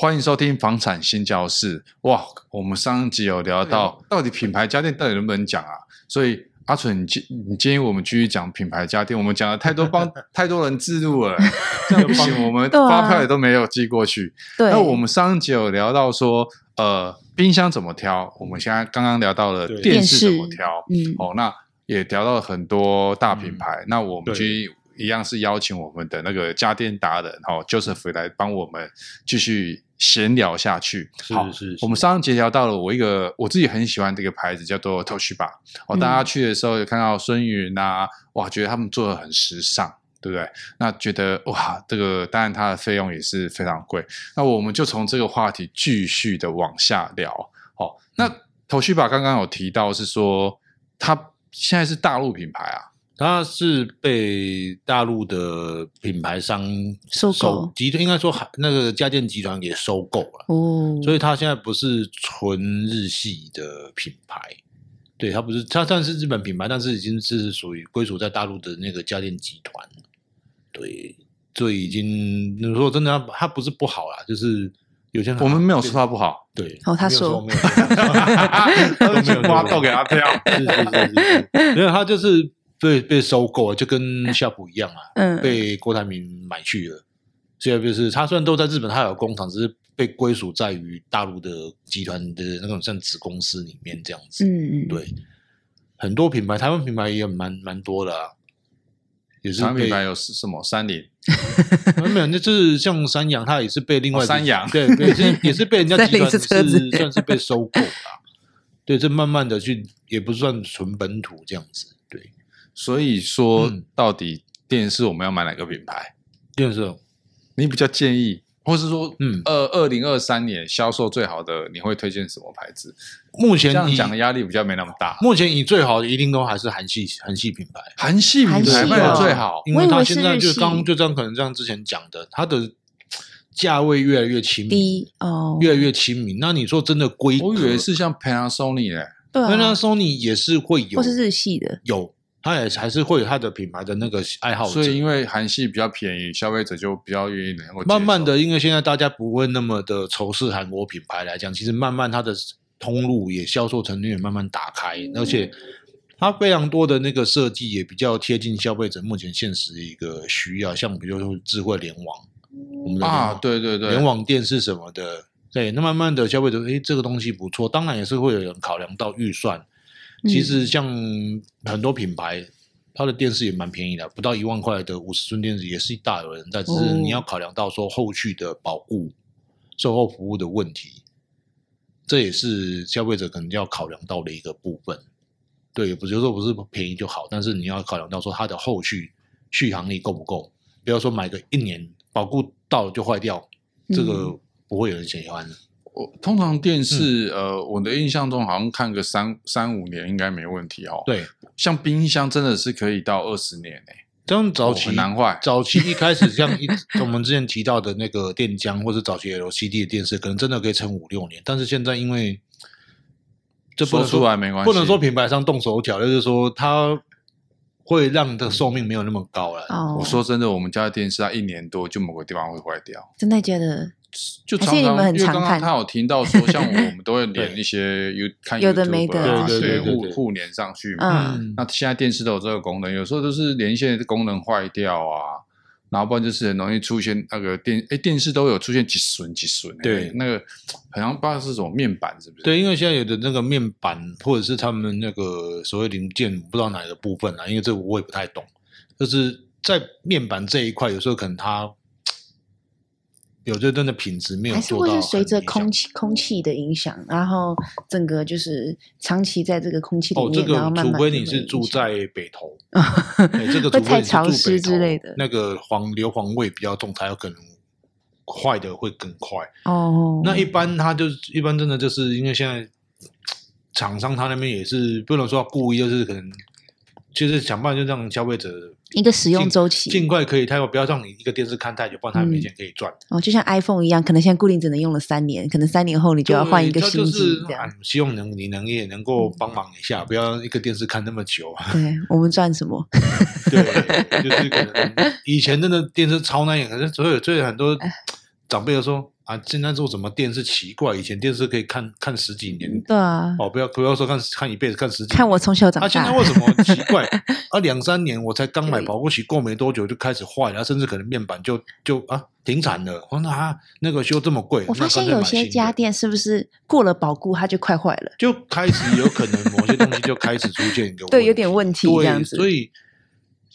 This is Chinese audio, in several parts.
欢迎收听房产新教室。哇，我们上一集有聊到，到底品牌家电到底能不能讲啊？所以阿纯，你建你建议我们继续讲品牌家电，我们讲了太多帮 太多人置入了，这样不行，我们发票也都没有寄过去。对，那我们上一集有聊到说，呃，冰箱怎么挑？我们现在刚刚聊到了电视怎么挑，嗯，哦，那也聊到了很多大品牌，嗯、那我们去。一样是邀请我们的那个家电达人哦，Joseph 来帮我们继续闲聊下去。好，是是是，我们上一节聊到了我一个我自己很喜欢这个牌子，叫做 Toshiba。哦，大家去的时候有看到孙云啊，哇，觉得他们做的很时尚，对不对？那觉得哇，这个当然它的费用也是非常贵。那我们就从这个话题继续的往下聊。哦，那 Toshiba 刚刚有提到是说，它现在是大陆品牌啊。它是被大陆的品牌商收购集团，应该说那个家电集团给收购了。哦，所以它现在不是纯日系的品牌，对，它不是，它算是日本品牌，但是已经是属于归属在大陆的那个家电集团。对，所以已经你说真的，它它不是不好啦，就是有些我们没有说它不好，对，哦，他说没有，没有挖洞给他跳，是是是是，没有，他就是。被被收购了，就跟夏普一样啊，嗯，被郭台铭买去了。现在就是他虽然都在日本，他有工厂，只是被归属在于大陆的集团的那种像子公司里面这样子。嗯嗯，对，很多品牌，台湾品牌也蛮蛮多的啊。也是品牌有什么？三菱？没有，那就是像三洋，它也是被另外、哦、三洋，对，也是也是被人家 集团是算是被收购了。对，这慢慢的去，也不算纯本土这样子。所以说，到底电视我们要买哪个品牌？电视，你比较建议，或是说，嗯，二二零二三年销售最好的，你会推荐什么牌子？目前这样讲的压力比较没那么大。目前你最好的一定都还是韩系韩系品牌，韩系品牌卖的最好，因为它现在就刚就这样，可能这样之前讲的，它的价位越来越亲民哦，越来越亲民。那你说真的规格，我以为是像 Panasonic 哎，Panasonic 也是会有，或是日系的。有。它也还是会有它的品牌的那个爱好者，所以因为韩系比较便宜，消费者就比较愿意能够。慢慢的，因为现在大家不会那么的仇视韩国品牌来讲，其实慢慢它的通路也销售层也慢慢打开，嗯、而且它非常多的那个设计也比较贴近消费者目前现实的一个需要，像比如说智慧联网，我们的啊，对对对，联网电视什么的，对，那慢慢的消费者诶，这个东西不错，当然也是会有人考量到预算。其实像很多品牌，它的电视也蛮便宜的，不到一万块的五十寸电视也是大有人在。只是你要考量到说后续的保护、售后服务的问题，这也是消费者可能要考量到的一个部分。对，不就是说不是便宜就好，但是你要考量到说它的后续续航力够不够。不要说买个一年保固到了就坏掉，这个不会有人喜欢。通常电视，嗯、呃，我的印象中好像看个三三五年应该没问题哦。对，像冰箱真的是可以到二十年诶。这样早期、难坏。早期一开始像一 我们之前提到的那个电浆或者早期 LCD 的电视，可能真的可以撑五六年。但是现在因为这不能说，说出来没关系，不能说品牌商动手脚，就是说它会让的寿命没有那么高了。哦，我说真的，我们家的电视它一年多就某个地方会坏掉。真的假的？就常常因为刚刚他有听到说，像我们都会 连一些有看有的没的，对对对，互互连上去嘛。嗯，那现在电视都有这个功能，有时候都是连线功能坏掉啊，然后不然就是很容易出现那个电哎电视都有出现积损积损。对，那个好像不知道是什么面板是不是？对，因为现在有的那个面板或者是他们那个所谓零件，不知道哪个部分啊，因为这个我也不太懂。就是在面板这一块，有时候可能它。有这灯的品质没有做到，还是会是随着空气空气的影响，然后整个就是长期在这个空气里面，哦这个、然后慢慢除非你是住在北投，这个会太潮湿之类的，那个黄硫磺味比较重，它有可能坏的会更快。哦，那一般它就是一般真的就是因为现在厂商他那边也是不能说故意，就是可能。就是想办法就让消费者一个使用周期，尽快可以，他不要让你一个电视看太久，不然他没钱可以赚。哦，就像 iPhone 一样，可能现在固定只能用了三年，可能三年后你就要换一个新机。这样，希望能你能也能够帮忙一下，不要一个电视看那么久。对，我们赚什么？对，就是可能以前真的电视超难演，可是所有所以很多长辈都说啊，现在做什么电视奇怪？以前电视可以看看十几年，对啊，哦，不要不要说看看一辈子，看十几年，看我从小长大。啊，现在为什么奇怪？啊，两三年我才刚买跑过去，过没多久就开始坏了，甚至可能面板就就啊停产了。我说啊，那个修这么贵，我发现有些家电是不是过了保固它就快坏了？就开始有可能某些东西就开始出现一个 对，有点问题这样子。所以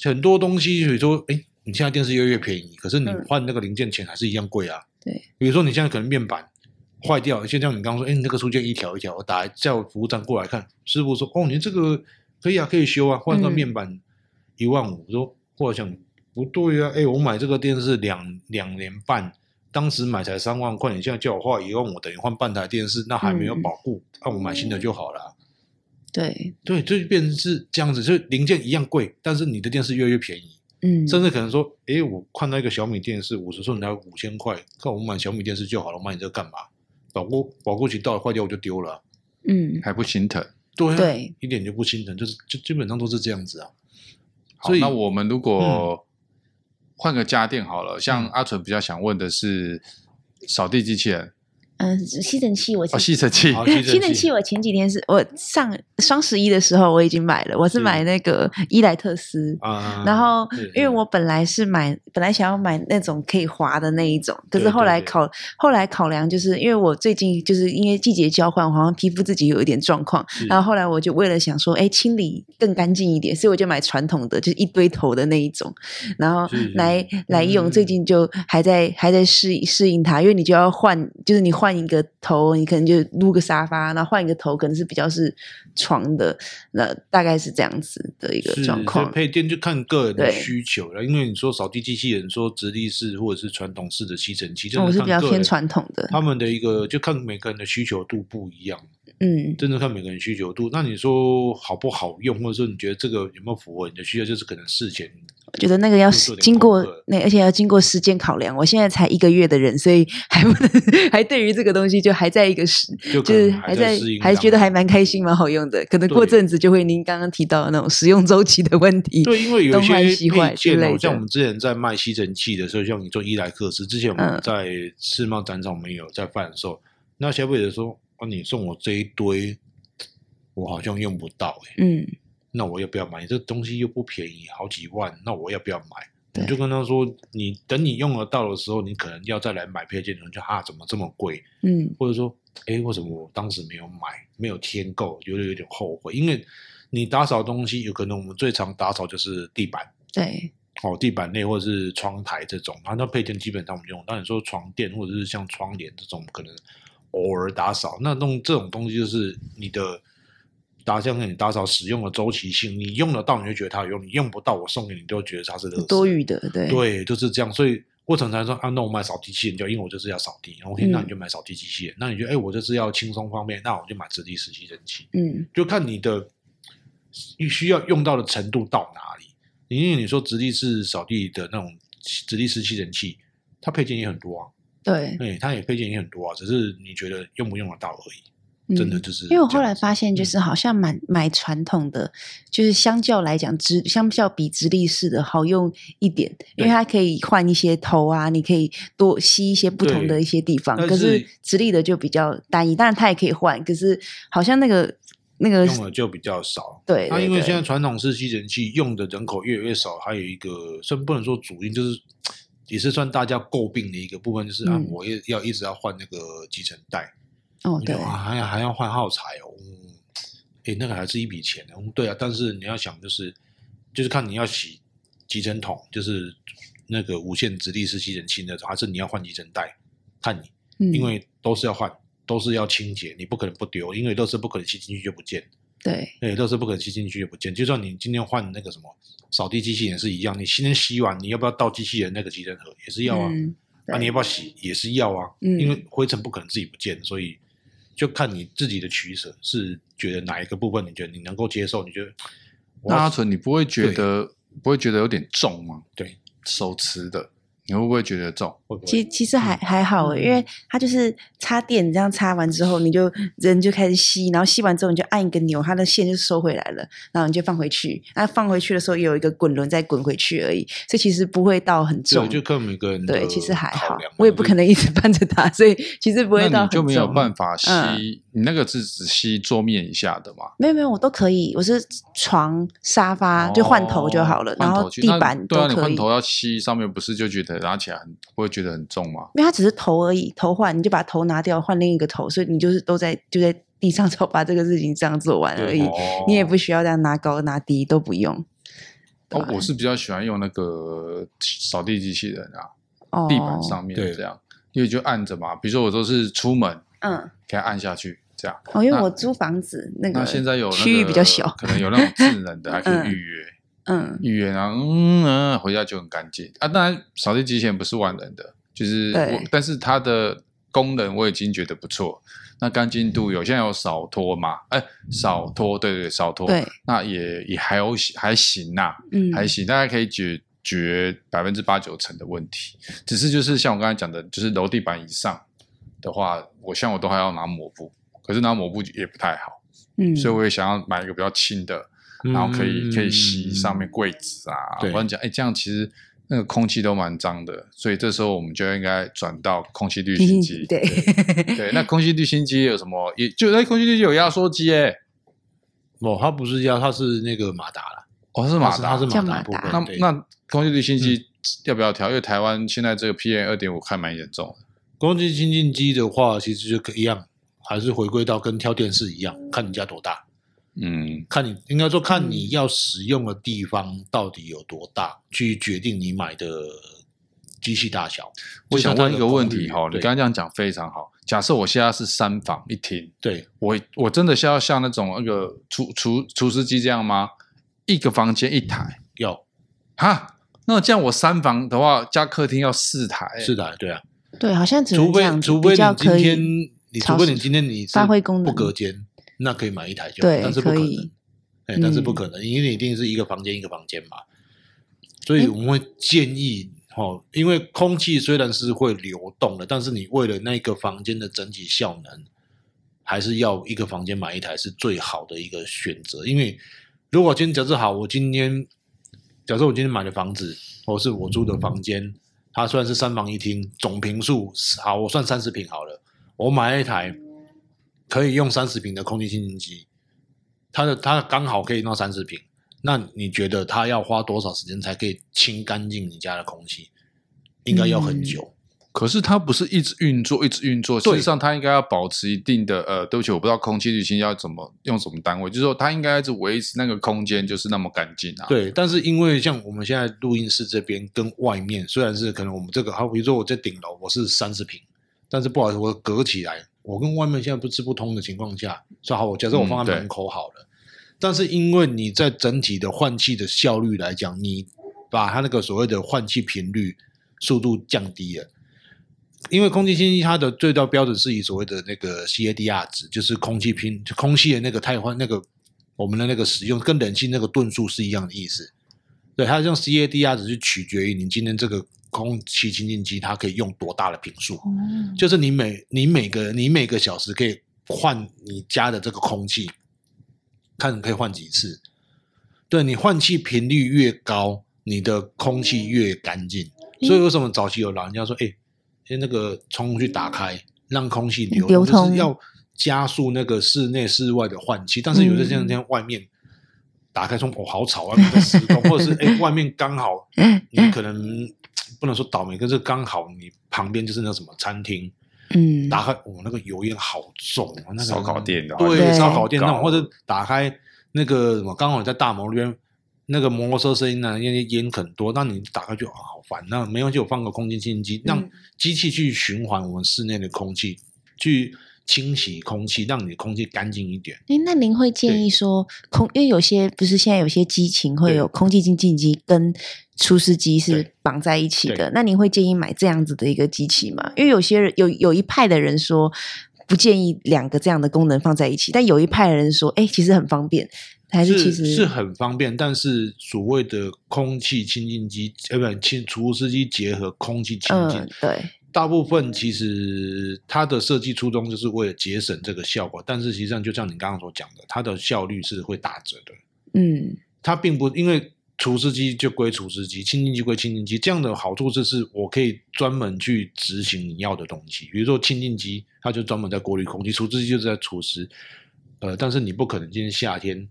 很多东西，比如说，哎，你现在电视越来越便宜，可是你换那个零件钱还是一样贵啊。对，比如说你现在可能面板坏掉，就像你刚刚说，哎，你那个出现一条一条，我打叫服务站过来看，师傅说，哦，你这个可以啊，可以修啊，换个面板一万五，说或者想不对啊，哎，我买这个电视两两年半，当时买才三万块，你现在叫我花一万五，等于换半台电视，那还没有保护，那我买新的就好了。对对，就变成是这样子，就零件一样贵，但是你的电视越来越便宜。嗯，甚至可能说，哎，我看到一个小米电视五十寸才五千块，看我买小米电视就好了，我买你这个干嘛？保固保固期到了坏掉我就丢了，嗯，还不心疼？对、啊、对，一点就不心疼，就是就基本上都是这样子啊。好，所以那我们如果换个家电好了，嗯、像阿纯比较想问的是扫地机器人。嗯，吸尘器我哦，吸尘器，吸尘器。我前几天是我上双十一的时候我已经买了，我是买那个伊莱特斯，然后因为我本来是买本来想要买那种可以滑的那一种，可是后来考后来考量就是因为我最近就是因为季节交换，好像皮肤自己有一点状况，然后后来我就为了想说，哎，清理更干净一点，所以我就买传统的，就是一堆头的那一种，然后来来用，最近就还在还在适适应它，因为你就要换，就是你换。换一个头，你可能就撸个沙发，然后换一个头，可能是比较是床的，那大概是这样子的一个状况。配电就看个人的需求了，因为你说扫地机器人，说直立式或者是传统式的吸尘器，我是比较偏传统的。他们的一个就看每个人的需求度不一样，嗯，真的看每个人需求度。那你说好不好用，或者说你觉得这个有没有符合你的需求，就是可能事前。我觉得那个要经过那，而且要经过时间考量。我现在才一个月的人，所以还不能，还对于这个东西就还在一个时，就是还在还觉得还蛮开心、蛮好用的。可能过阵子就会您刚刚提到的那种使用周期的问题。对，因为有一些配件，像我们之前在卖吸尘器的时候，像你做伊莱克斯，之前我们在世贸展场没有在贩售。那消费者说：“啊，你送我这一堆，我好像用不到。”哎，嗯。那我要不要买？这东西又不便宜，好几万。那我要不要买？你就跟他说，你等你用得到的时候，你可能要再来买配件。你就啊，怎么这么贵？嗯，或者说，哎，为什么我当时没有买，没有添购，觉得有点后悔。因为你打扫东西，有可能我们最常打扫就是地板，对，哦，地板内或者是窗台这种，那配件基本上我们用。当你说床垫或者是像窗帘这种，可能偶尔打扫，那弄这种东西就是你的。打这样给你打扫使用的周期性，你用得到你就觉得它有用，你用不到我送给你就觉得它是多余的，对对，就是这样。所以过程才说啊，那我买扫地机器人，就因为我就是要扫地。OK，、嗯、那你就买扫地机器人。那你觉得哎，我就是要轻松方便，那我就买直立式吸尘器。嗯，就看你的你需要用到的程度到哪里。因为你说直立式扫地的那种直立式吸尘器，它配件也很多啊。对，对，它也配件也很多啊，只是你觉得用不用得到而已。真的就是，因为我后来发现，就是好像买买传统的，就是相较来讲，直相较比直立式的好用一点，因为它可以换一些头啊，你可以多吸一些不同的一些地方。可是直立的就比较单一，当然它也可以换，可是好像那个那个用的就比较少。对，那因为现在传统式吸尘器用的人口越来越少，还有一个甚不能说主因，就是也是算大家诟病的一个部分，就是啊，我也要一直要换那个集成袋。哦，对，还要还要换耗材哦，嗯，诶，那个还是一笔钱的，嗯，对啊，但是你要想，就是就是看你要洗集成桶，就是那个无线直立式吸尘器那种，还是你要换集成袋，看你，嗯，因为都是要换，都是要清洁，你不可能不丢，因为都是不可能吸进去就不见，对，对，都是不可能吸进去也不见，就算你今天换那个什么扫地机器人是一样，你今天洗碗，你要不要倒机器人那个集尘盒也是要啊，嗯，啊，你要不要洗也是要啊，嗯，因为灰尘不可能自己不见，所以。就看你自己的取舍，是觉得哪一个部分你觉得你能够接受？你觉得那阿纯，你不会觉得不会觉得有点重吗？对，手持的，你会不会觉得重？我其其实还还好诶，因为它就是插电，这样插完之后，你就人就开始吸，然后吸完之后你就按一个钮，它的线就收回来了，然后你就放回去。那放回去的时候，有一个滚轮再滚回去而已，所以其实不会到很重。就看每个人对，其实还好。我也不可能一直伴着它，所以其实不会到很重。就没有办法吸，嗯、你那个是只吸桌面以下的吗？没有没有，我都可以。我是床、沙发就换头就好了，哦、然后地板都可以。对啊，你换头要吸上面，不是就觉得拿起来很不会觉得很重吗？因为它只是头而已，头换你就把头拿掉，换另一个头，所以你就是都在就在地上，就把这个事情这样做完而已。哦、你也不需要这样拿高拿低都不用。哦，我是比较喜欢用那个扫地机器人啊，哦、地板上面这样，因为就按着嘛。比如说我都是出门，嗯，给它按下去这样。哦，因为我租房子那个，那现在有区域比较小，可能有那种智能的，还可以预约。嗯嗯，预约啊，嗯嗯，回家就很干净啊。当然，扫地机器人不是万能的，就是但是它的功能我已经觉得不错。那干净度有，现在有扫拖嘛？哎，扫拖，对对对，扫拖，对，那也也还有还行呐、啊，嗯，还行，大概可以解决百分之八九成的问题。只是就是像我刚才讲的，就是楼地板以上的话，我像我都还要拿抹布，可是拿抹布也不太好，嗯，所以我也想要买一个比较轻的。然后可以可以洗上面柜子啊，我跟你讲，哎，这样其实那个空气都蛮脏的，所以这时候我们就应该转到空气滤清机。对对，那空气滤清机有什么？也就那空气滤清机有压缩机哎，哦，它不是压，它是那个马达啦。哦，是马达，它是马达部分。那那空气滤清机要不要调？因为台湾现在这个 PM 二点五还蛮严重的。空气清净机的话，其实就可一样，还是回归到跟挑电视一样，看你家多大。嗯，看你应该说看你要使用的地方到底有多大，嗯、去决定你买的机器大小。我想问一个问题哈，对你刚刚这样讲非常好。假设我现在是三房一厅，对我我真的需要像那种那个厨厨厨师机这样吗？一个房间一台要哈？那这样我三房的话加客厅要四台，四台对啊，对，好像只能除非除非你今天你除非你今天你发挥功能不隔间。那可以买一台就好，但是不可能，哎，但是不可能，因为你一定是一个房间一个房间嘛。所以我们会建议，哦，因为空气虽然是会流动的，但是你为了那个房间的整体效能，还是要一个房间买一台是最好的一个选择。因为如果今天假设好，我今天假设我今天买的房子，或是我住的房间，它虽然是三房一厅，总平数好，我算三十平好了，我买一台。可以用三十平的空气清净机，它的它刚好可以用三十平。那你觉得它要花多少时间才可以清干净你家的空气？应该要很久。嗯、可是它不是一直运作，一直运作。事实际上，它应该要保持一定的呃，对不起，我不知道空气滤清要怎么用什么单位，就是说它应该是维持那个空间就是那么干净啊。对，但是因为像我们现在录音室这边跟外面，虽然是可能我们这个，好比如说我在顶楼，我是三十平，但是不好意思，我隔起来。我跟外面现在不是不通的情况下，说好，我假设我放在门口好了，嗯、但是因为你在整体的换气的效率来讲，你把它那个所谓的换气频率速度降低了，因为空气清新机它的最高标准是以所谓的那个 CADR 值，就是空气频空气的那个太换那个我们的那个使用跟冷气那个吨数是一样的意思，对，它用 CADR 值是取决于你今天这个。空气清净机它可以用多大的频数？嗯、就是你每你每个你每个小时可以换你家的这个空气，看你可以换几次。对，你换气频率越高，你的空气越干净。嗯、所以为什么早期有老人家说，哎，先那个窗户去打开，让空气流流通，就是要加速那个室内室外的换气。但是有的像像外面打开窗，哦，好吵啊，在施工，或者是哎，外面刚好你可能。不能说倒霉，可是刚好你旁边就是那什么餐厅，嗯，打开，哦，那个油烟好重，那个烧烤店的，对，烧烤店那种，或者打开那个什么，刚好你在大摩那边，那个摩托车声音呢，因为烟很多，那你打开就好烦。那没关系，我放个空气清新机，让机器去循环我们室内的空气，去。清洗空气，让你的空气干净一点。哎，那您会建议说空，因为有些不是现在有些机型会有空气清净机跟除湿机是绑在一起的，那您会建议买这样子的一个机器吗？因为有些人有有一派的人说不建议两个这样的功能放在一起，但有一派的人说，哎，其实很方便。还是其实是，是很方便，但是所谓的空气清净机，呃，不，清除湿机结合空气清净，嗯，对，大部分其实它的设计初衷就是为了节省这个效果，但是实际上就像你刚刚所讲的，它的效率是会打折的。嗯，它并不因为除湿机就归除湿机，清净机归清净机，这样的好处就是我可以专门去执行你要的东西，比如说清净机，它就专门在过滤空气，除湿机就是在除湿。呃，但是你不可能今天夏天。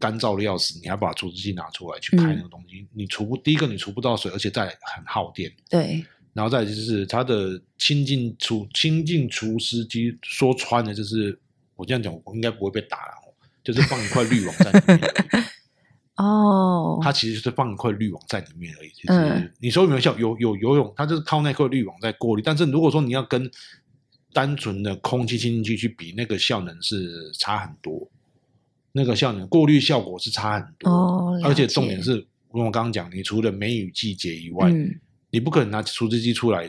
干燥的要死，你还把除湿机拿出来去开那个东西，嗯、你除不第一个你除不到水，而且再很耗电。对，然后再就是它的清净除清净除湿机，说穿了就是我这样讲，我应该不会被打了，就是放一块滤网在里面。哦，它其实就是放一块滤网在里面而已。其实、嗯，你说有没有效？有有游泳，它就是靠那块滤网在过滤。但是如果说你要跟单纯的空气清净机去比，那个效能是差很多。那个效能过滤效果是差很多，哦、而且重点是，我刚刚讲，你除了梅雨季节以外，嗯、你不可能拿除湿机出来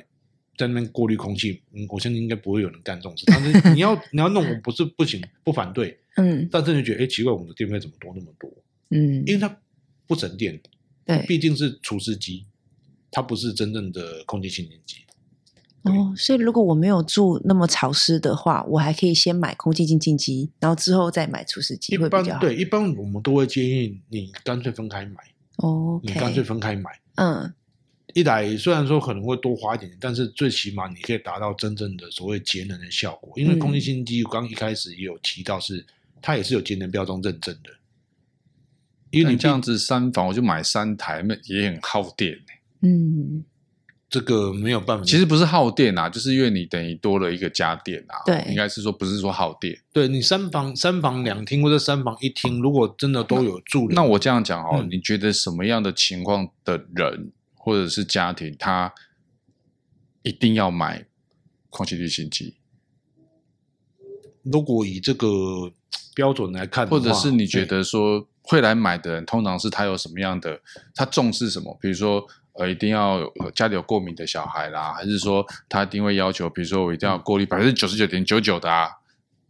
在那边过滤空气。嗯，我相信应该不会有人干这种事。但是你要 你要弄，我不是不行，不反对。嗯，但是你觉得，哎，奇怪，我们的电费怎么多那么多？嗯，因为它不省电，对，毕竟是除湿机，它不是真正的空气清净机。哦，所以如果我没有住那么潮湿的话，我还可以先买空气清净机，然后之后再买除湿机会比较好。对，一般我们都会建议你干脆分开买。哦，okay，你干脆分开买。嗯，一来虽然说可能会多花一点，但是最起码你可以达到真正的所谓节能的效果。因为空气清新机，刚一开始也有提到是，是、嗯、它也是有节能标章认证的。因为你这样子三房，我就买三台，那也很耗电。嗯。这个没有办法，其实不是耗电啊，就是因为你等于多了一个家电啊。对，应该是说不是说耗电。对，你三房三房两厅或者三房一厅，如果真的都有住人，那我这样讲哦，嗯、你觉得什么样的情况的人或者是家庭，他一定要买空气滤清机？如果以这个标准来看，或者是你觉得说会来买的人，通常是他有什么样的，他重视什么？比如说。呃，一定要有家里有过敏的小孩啦，还是说他一定会要求，比如说我一定要过滤百分之九十九点九九的啊？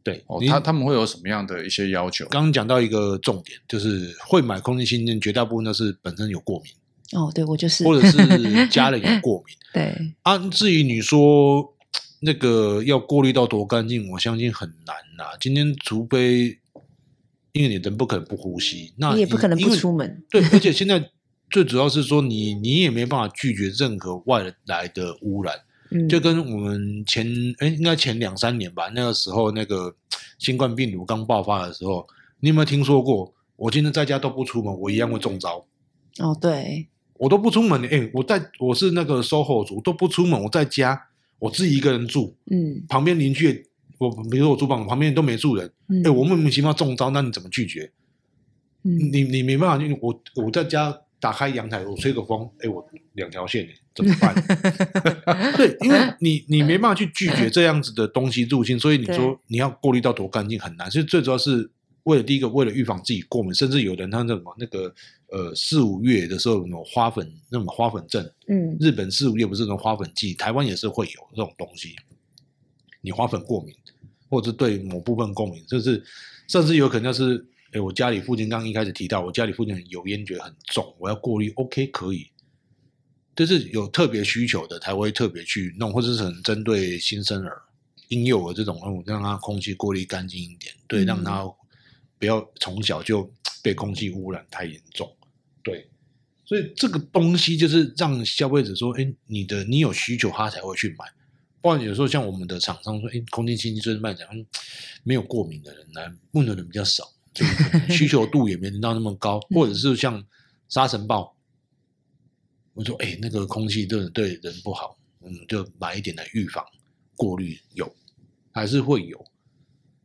对，哦，他他们会有什么样的一些要求？刚刚讲到一个重点，就是会买空气清净，绝大部分都是本身有过敏。哦，对，我就是，或者是家人有过敏。对啊，至于你说那个要过滤到多干净，我相信很难呐。今天除非因为你人不可能不呼吸，那你也不可能不出门。对，而且 现在。最主要是说你，你你也没办法拒绝任何外来的污染，嗯，就跟我们前哎，应该前两三年吧，那个时候那个新冠病毒刚爆发的时候，你有没有听说过？我今天在家都不出门，我一样会中招。哦，对，我都不出门，哎，我在我是那个 SOHO 族，都不出门，我在家，我自己一个人住，嗯，旁边邻居，我比如说我住房，旁边都没住人，哎，我莫名其妙中招，那你怎么拒绝？嗯，你你没办法，因为我我在家。打开阳台，我吹个风，哎，我两条线，怎么办？对，因为你 你没办法去拒绝这样子的东西入侵，所以你说你要过滤到多干净很难。所以最主要是为了第一个，为了预防自己过敏，甚至有人他那什么那个呃四五月的时候那种花粉，那种花粉症，嗯，日本四五月不是那种花粉季，台湾也是会有这种东西。你花粉过敏，或者是对某部分过敏，就是甚至有可能是。哎，我家里附近刚刚一开始提到，我家里附近油烟觉得很重，我要过滤，OK 可以，就是有特别需求的才会特别去弄，或者是很针对新生儿、婴幼儿这种，嗯，让他空气过滤干净一点，对，让他不要从小就被空气污染太严重，对，所以这个东西就是让消费者说，哎，你的你有需求，他才会去买。不然有时候像我们的厂商说，哎，空气清新就是卖讲，没有过敏的人来问的人比较少。就需求度也没到那么高，或者是像沙尘暴，我说哎、欸，那个空气对对人不好，嗯，就买一点来预防过滤，有还是会有，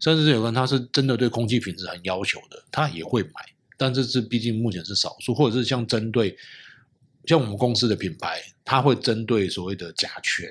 甚至是有人他是真的对空气品质很要求的，他也会买，但这是毕竟目前是少数，或者是像针对像我们公司的品牌，他会针对所谓的甲醛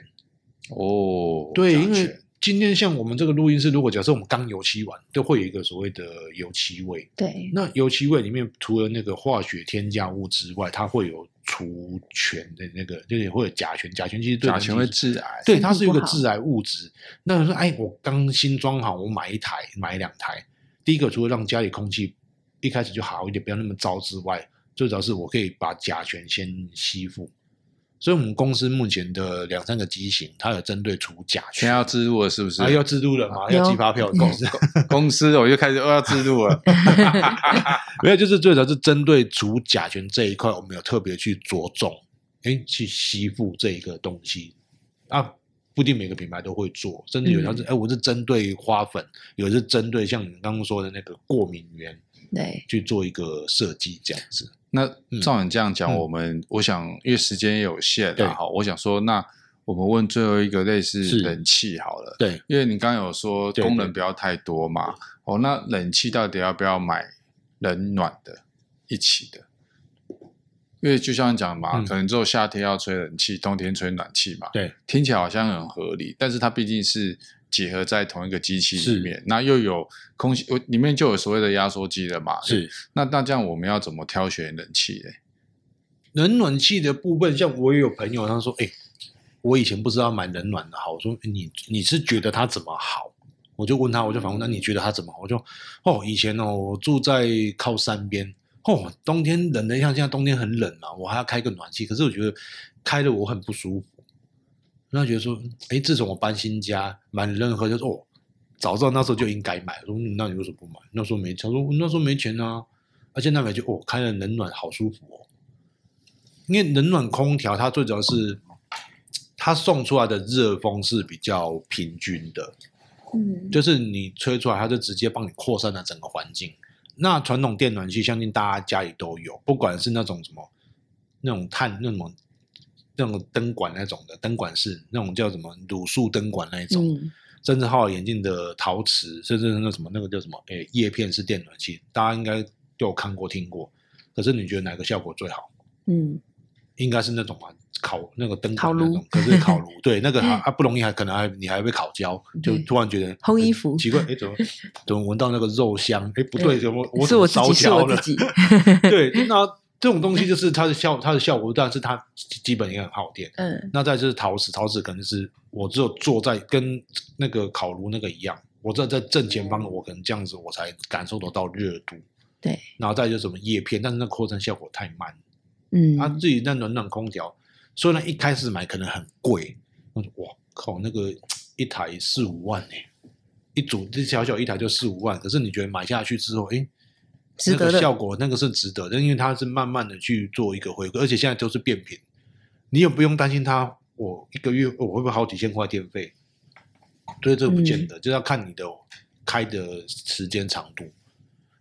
哦，对，因为。今天像我们这个录音室，如果假设我们刚油漆完，都会有一个所谓的油漆味。对，那油漆味里面除了那个化学添加物之外，它会有除醛的那个，就是会有甲醛。甲醛其实对甲醛会致癌，对，它是一个致癌物质。那说，哎，我刚新装好，我买一台，买两台。第一个，除了让家里空气一开始就好一点，不要那么糟之外，最主要是我可以把甲醛先吸附。所以，我们公司目前的两三个机型，它有针对除甲醛。全要制度了，是不是？啊，要制度了嘛？要寄发票公司，公司我就开始要制度了。没有，就是最主要是针对除甲醛这一块，我们有特别去着重，哎，去吸附这一个东西啊。不一定每个品牌都会做，甚至有的是，哎、嗯，我是针对花粉，有的是针对像你刚刚说的那个过敏源，对，去做一个设计这样子。那照你这样讲，我们、嗯、我想，因为时间也有限，对，好，我想说，那我们问最后一个类似冷气好了，对，因为你刚刚有说功能不要太多嘛，哦，那冷气到底要不要买冷暖的一起的？因为就像你讲嘛，可能只有夏天要吹冷气，冬天吹暖气嘛，对，听起来好像很合理，但是它毕竟是。结合在同一个机器里面，那又有空气，里面就有所谓的压缩机了嘛？是。那那这样我们要怎么挑选冷气嘞？冷暖气的部分，像我也有朋友他说：“哎、欸，我以前不知道买冷暖的好。”我说：“你你是觉得它怎么好？”我就问他，我就反问：“那你觉得它怎么好？”我就哦，以前哦，我住在靠山边，哦，冬天冷的像现在冬天很冷嘛，我还要开个暖气，可是我觉得开的我很不舒服。那觉得说，哎，自从我搬新家，买任何就说，哦，早知道那时候就应该买。说，那你为什么不买？那时候没钱，说那时候没钱啊。而且那买就，哦，开了冷暖好舒服哦。因为冷暖空调它最主要是，它送出来的热风是比较平均的，嗯，就是你吹出来，它就直接帮你扩散了整个环境。那传统电暖器，相信大家家里都有，不管是那种什么，那种碳那种。那种灯管那种的灯管式，那种叫什么卤素灯管那一种，嗯、甚至浩眼镜的陶瓷，甚至那什么那个叫什么，诶，叶片式电暖器，大家应该都有看过听过。可是你觉得哪个效果最好？嗯，应该是那种吧，烤那个灯管那种，可是烤炉，对，那个还还不容易，还可能还你还会烤焦，就突然觉得烘衣服奇怪，诶，怎么怎么闻到那个肉香？诶，不对，怎么我怎么烧焦了？对，那。这种东西就是它的效，它的效果，但是它基本也很耗电。嗯，那再就是陶瓷，陶瓷可能是我只有坐在跟那个烤炉那个一样，我在在正前方，我可能这样子我才感受得到热度。对，然后再就是什么叶片，但是那扩散效果太慢。嗯，他、啊、自己那暖暖空调，虽然一开始买可能很贵，哇靠，那个一台四五万呢，一组这小小一台就四五万，可是你觉得买下去之后，哎？那个效果，那个是值得的，因为它是慢慢的去做一个回归，而且现在都是变频，你也不用担心它，我一个月我会不会好几千块电费？所以这个不见得，嗯、就要看你的开的时间长度。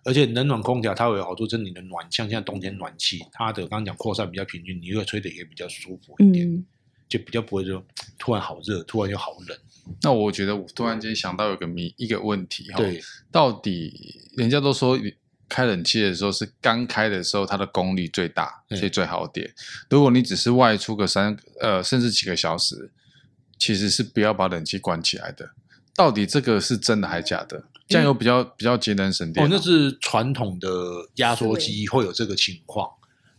而且冷暖空调它会有好处，就是你的暖，像现在冬天暖气，它的刚刚讲扩散比较平均，你会吹的也比较舒服一点，嗯、就比较不会说突然好热，突然又好冷。那我觉得我突然间想到有个谜，一个问题哈，对，到底人家都说。开冷气的时候是刚开的时候，它的功率最大，所以最好点。如果你只是外出个三呃甚至几个小时，其实是不要把冷气关起来的。到底这个是真的还是假的？这样有比较比较节能省电。哦，那是传统的压缩机会有这个情况。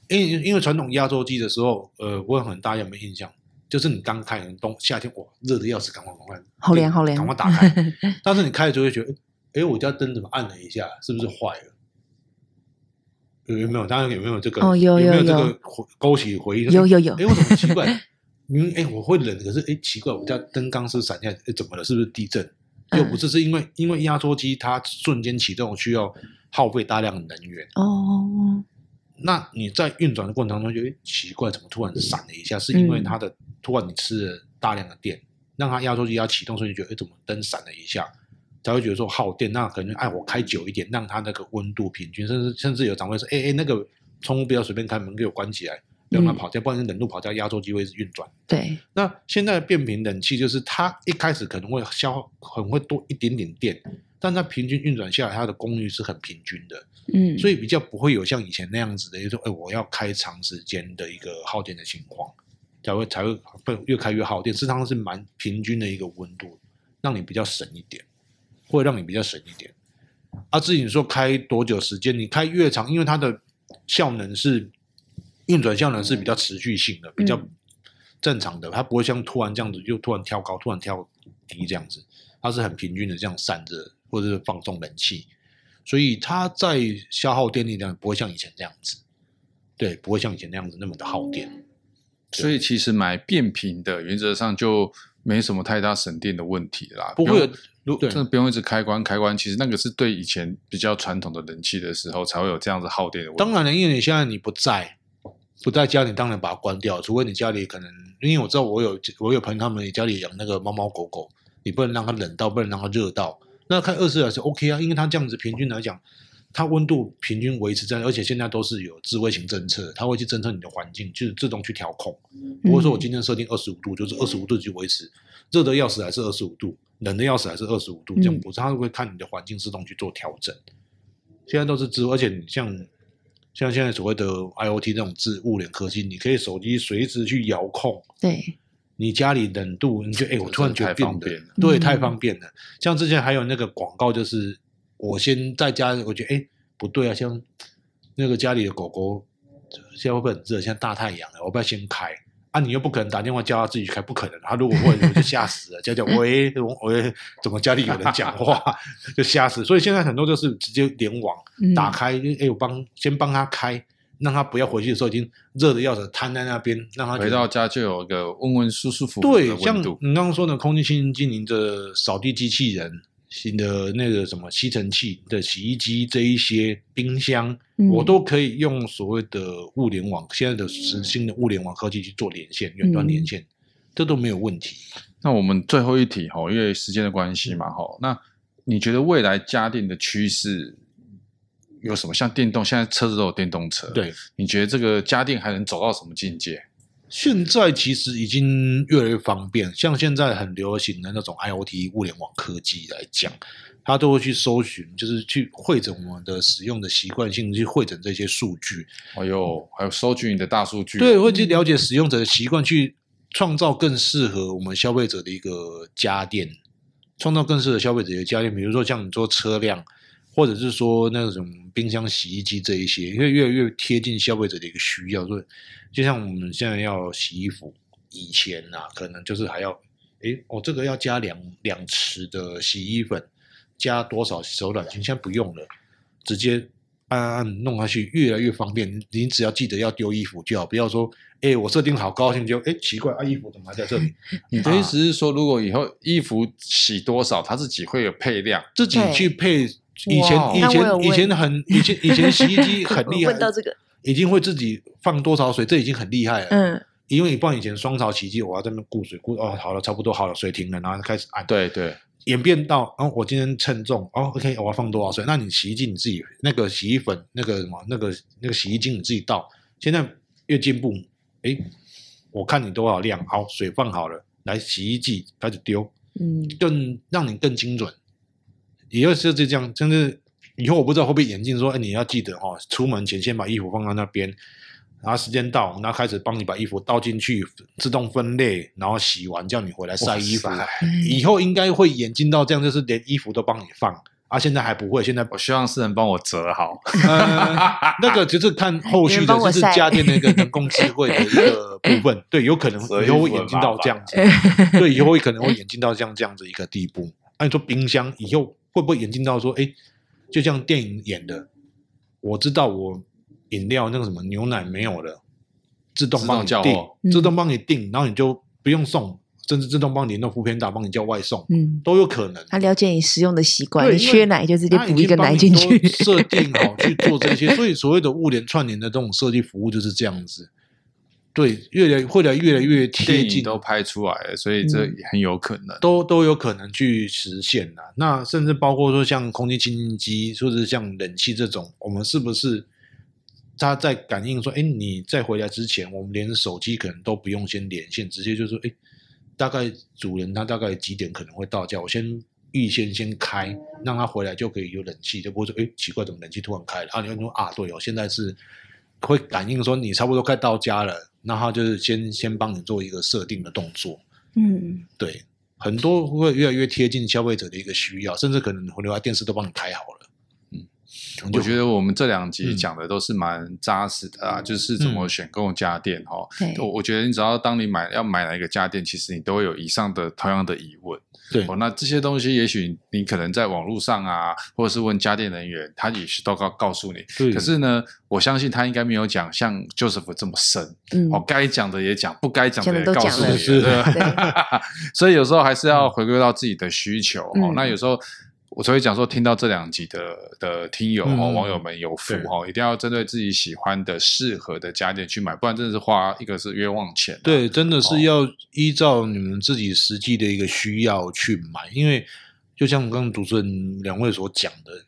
因为因为传统压缩机的时候，呃，我很大家有没有印象？就是你刚开冬夏天哇，热的要死，赶快赶快，好凉好凉，赶快打开。但是你开了就会觉得，哎，我家灯怎么按了一下，是不是坏了？有没有？当然有没有这个？哦，有有有，有没有这个勾起回忆？有有有。哎，我怎么奇怪？嗯，哎，我会冷，可是哎，奇怪，我家灯刚是闪下，怎么了？是不是地震？又不是，是因为因为压缩机它瞬间启动需要耗费大量的能源。哦。那你在运转的过程当中，就奇怪，怎么突然闪了一下？是因为它的突然你吃了大量的电，让它压缩机要启动，所以你觉得哎，怎么灯闪了一下？才会觉得说耗电，那可能哎，我开久一点，让它那个温度平均，甚至甚至有长辈说，哎哎，那个窗户不要随便开，门给我关起来，让它跑掉，嗯、不然冷度跑掉，压缩机会是运转。对。那现在的变频冷气就是它一开始可能会消耗很会多一点点电，但它平均运转下来，它的功率是很平均的。嗯。所以比较不会有像以前那样子的，就是说哎，我要开长时间的一个耗电的情况，才会才会越开越耗电。实际上是蛮平均的一个温度，让你比较省一点。会让你比较省一点，啊，至于你说开多久时间，你开越长，因为它的效能是运转效能是比较持续性的，比较正常的，它不会像突然这样子又突然跳高，突然跳低这样子，它是很平均的这样散热或者是放送冷气，所以它在消耗电力量不会像以前这样子，对，不会像以前那样子那么的耗电。所以其实买变频的，原则上就没什么太大省电的问题啦。不会，真的不用一直开关开关。其实那个是对以前比较传统的冷气的时候才会有这样子耗电的问题。当然了，因为你现在你不在，不在家里，当然把它关掉。除非你家里可能，因为我知道我有我有朋友他们家里养那个猫猫狗狗，你不能让它冷到，不能让它热到。那开二十四小时 OK 啊，因为它这样子平均来讲。它温度平均维持在，而且现在都是有智慧型政策，它会去侦测你的环境，就是自动去调控。不会说我今天设定二十五度，就是二十五度去维持，热的要死还是二十五度，冷的要死还是二十五度，这样不是，它会看你的环境自动去做调整。现在都是智慧，而且你像像现在所谓的 IoT 这种智物联科技，你可以手机随时去遥控。对，你家里冷度，你就哎，我突然觉得变得，便对，太方便了。像之前还有那个广告，就是。我先在家，我觉得哎不对啊，像那个家里的狗狗，现在会不会很热？现在大太阳了，我不要先开啊！你又不可能打电话叫他自己开，不可能。他如果会，我就吓死了。叫叫 喂喂，怎么家里有人讲话，就吓死。所以现在很多就是直接联网打开，哎、嗯，我帮先帮他开，让他不要回去的时候已经热的要死，瘫在那边，让他回到家就有一个温温舒舒服服。对，像你刚刚说的空气清新机灵的扫地机器人。新的那个什么吸尘器的洗衣机这一些冰箱，嗯、我都可以用所谓的物联网，现在的实新的物联网科技去做连线，远端连线，嗯、这都没有问题。那我们最后一题哈，因为时间的关系嘛哈，嗯、那你觉得未来家电的趋势有什么？像电动，现在车子都有电动车，对，你觉得这个家电还能走到什么境界？现在其实已经越来越方便，像现在很流行的那种 IoT 物联网科技来讲，它都会去搜寻，就是去汇整我们的使用的习惯性，去汇整这些数据。哎呦还有收集你的大数据，对，会去了解使用者的习惯，去创造更适合我们消费者的一个家电，创造更适合消费者的家电。比如说像你做车辆，或者是说那种冰箱、洗衣机这一些，因为越来越贴近消费者的一个需要，所以。就像我们现在要洗衣服，以前啊，可能就是还要，诶，我这个要加两两匙的洗衣粉，加多少手软巾，现在不用了，直接按按按弄下去，越来越方便。你只要记得要丢衣服就好，不要说，诶，我设定好高兴就，诶，奇怪啊，衣服怎么还在这里？你的意思是说，如果以后衣服洗多少，它自己会有配量，自己去配。以前以前以前很以前以前洗衣机 很厉害。问到这个。已经会自己放多少水，这已经很厉害了。嗯，因为你放以前双槽洗衣机，我要在那边顾水顾哦，好了，差不多好了，水停了，然后开始按。对对，演变到哦，我今天称重哦，OK，我要放多少水？那你洗衣机你自己那个洗衣粉那个什么那个那个洗衣精你自己倒。现在越进步，哎，我看你多少量，好，水放好了，来洗衣机开始丢，嗯，更让你更精准。以后设置这样，真是。以后我不知道会不会演进说，哎，你要记得哦，出门前先把衣服放到那边，然后时间到，然后开始帮你把衣服倒进去，自动分类，然后洗完叫你回来晒衣服。以后应该会演进到这样，就是连衣服都帮你放。啊，现在还不会，现在我希望是能帮我折好。呃、那个就是看后续的，就是家电的一个人工智慧的一个部分。对，有可能以后会演进到这样子。对，以后会可能会演进到像这样子一个地步。按、啊、说冰箱以后会不会演进到说，哎？就像电影演的，我知道我饮料那个什么牛奶没有了，自动帮你订，自动帮你订，然后你就不用送，甚至自动帮你弄 foodpanda 帮你叫外送，嗯，都有可能。他了解你使用的习惯，你缺奶就直接补一个奶进去，设定好去做这些。所以所谓的物联串联的这种设计服务就是这样子。对，越来会来越来越贴近，都拍出来了，所以这也很有可能，嗯、都都有可能去实现的。那甚至包括说像空气清新机，或者是像冷气这种，我们是不是它在感应说，哎，你在回来之前，我们连手机可能都不用先连线，直接就说，哎，大概主人他大概几点可能会到家，我先预先先开，让他回来就可以有冷气，就不会说，哎，奇怪，怎么冷气突然开了？啊，你会说啊，对哦，现在是会感应说你差不多快到家了。那他就是先先帮你做一个设定的动作，嗯，对，很多会越来越贴近消费者的一个需要，甚至可能回流来电视都帮你开好了，嗯，我觉得我们这两集讲的都是蛮扎实的啊，就是怎么选购家电哈。我我觉得你只要当你买要买哪一个家电，其实你都会有以上的同样的疑问。对，哦，那这些东西也许你可能在网络上啊，或者是问家电人员，他也是都告告诉你。对。可是呢，我相信他应该没有讲像 Joseph 这么深。嗯。哦，该讲的也讲，不该讲的也告诉你。是的。所以有时候还是要回归到自己的需求。哦，那有时候。我所以讲说，听到这两集的的听友哦，网友们有福哦，一定要针对自己喜欢的、适合的家电去买，不然真的是花一个是冤枉钱。对，真的是要依照你们自己实际的一个需要去买，因为就像刚刚主持人两位所讲的，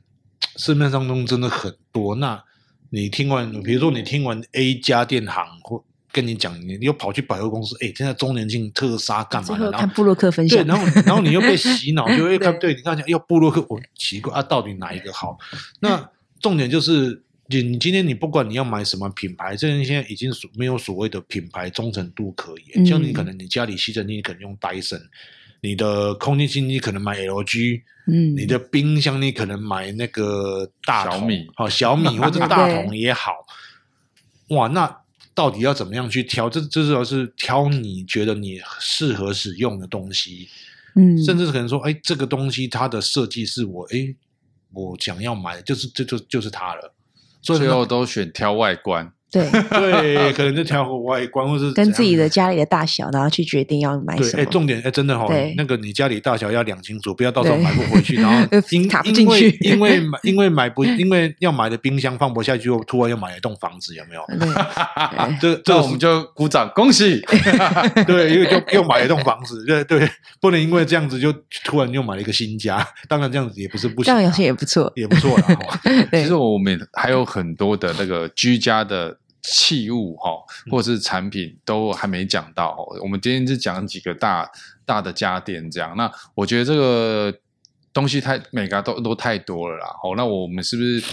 市面上中真的很多。那你听完，比如说你听完 A 家电行或。跟你讲，你又跑去百货公司，哎，现在周年庆特杀干嘛？然后看部落客分享，对，然后然后你又被洗脑，就会看，对，你看要布洛克，我奇怪啊，到底哪一个好？那重点就是，你你今天你不管你要买什么品牌，这人现在已经所没有所谓的品牌忠诚度可言。像你可能你家里吸尘器可能用戴森，你的空气清新机可能买 LG，嗯，你的冰箱你可能买那个大小米，好小米 或者大同也好，哇，那。到底要怎么样去挑？这这主要是挑你觉得你适合使用的东西，嗯，甚至是可能说，哎，这个东西它的设计是我，哎，我想要买，就是这就，就就是它了。所以最后都选挑外观。对 对，可能就挑个外观，或是跟自己的家里的大小，然后去决定要买什么。哎，重点哎，真的哈，那个你家里大小要量清楚，不要到时候买不回去，然后 因卡不进去，因为买 因为买不因为要买的冰箱放不下去，又突然又买了一栋房子，有没有？这这我们就鼓掌恭喜。对，因为就又买了一栋房子，对对，不能因为这样子就突然又买了一个新家。当然这样子也不是不行，这样有些也不错，也不错了。其实我们还有很多的那个居家的。器物哈，或者是产品都还没讲到。嗯、我们今天是讲几个大大的家电这样。那我觉得这个东西太每个都都太多了啦。好，那我们是不是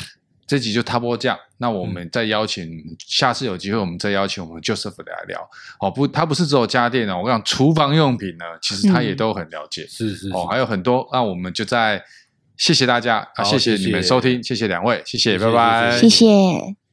这集就差不多这样？那我们再邀请、嗯、下次有机会，我们再邀请我们 Joseph 来聊。哦，不，他不是只有家电哦。我讲厨房用品呢，其实他也都很了解。嗯、是，是是。哦，还有很多。那我们就在谢谢大家啊，谢谢你们收听，谢谢两位，谢谢，拜拜，谢谢。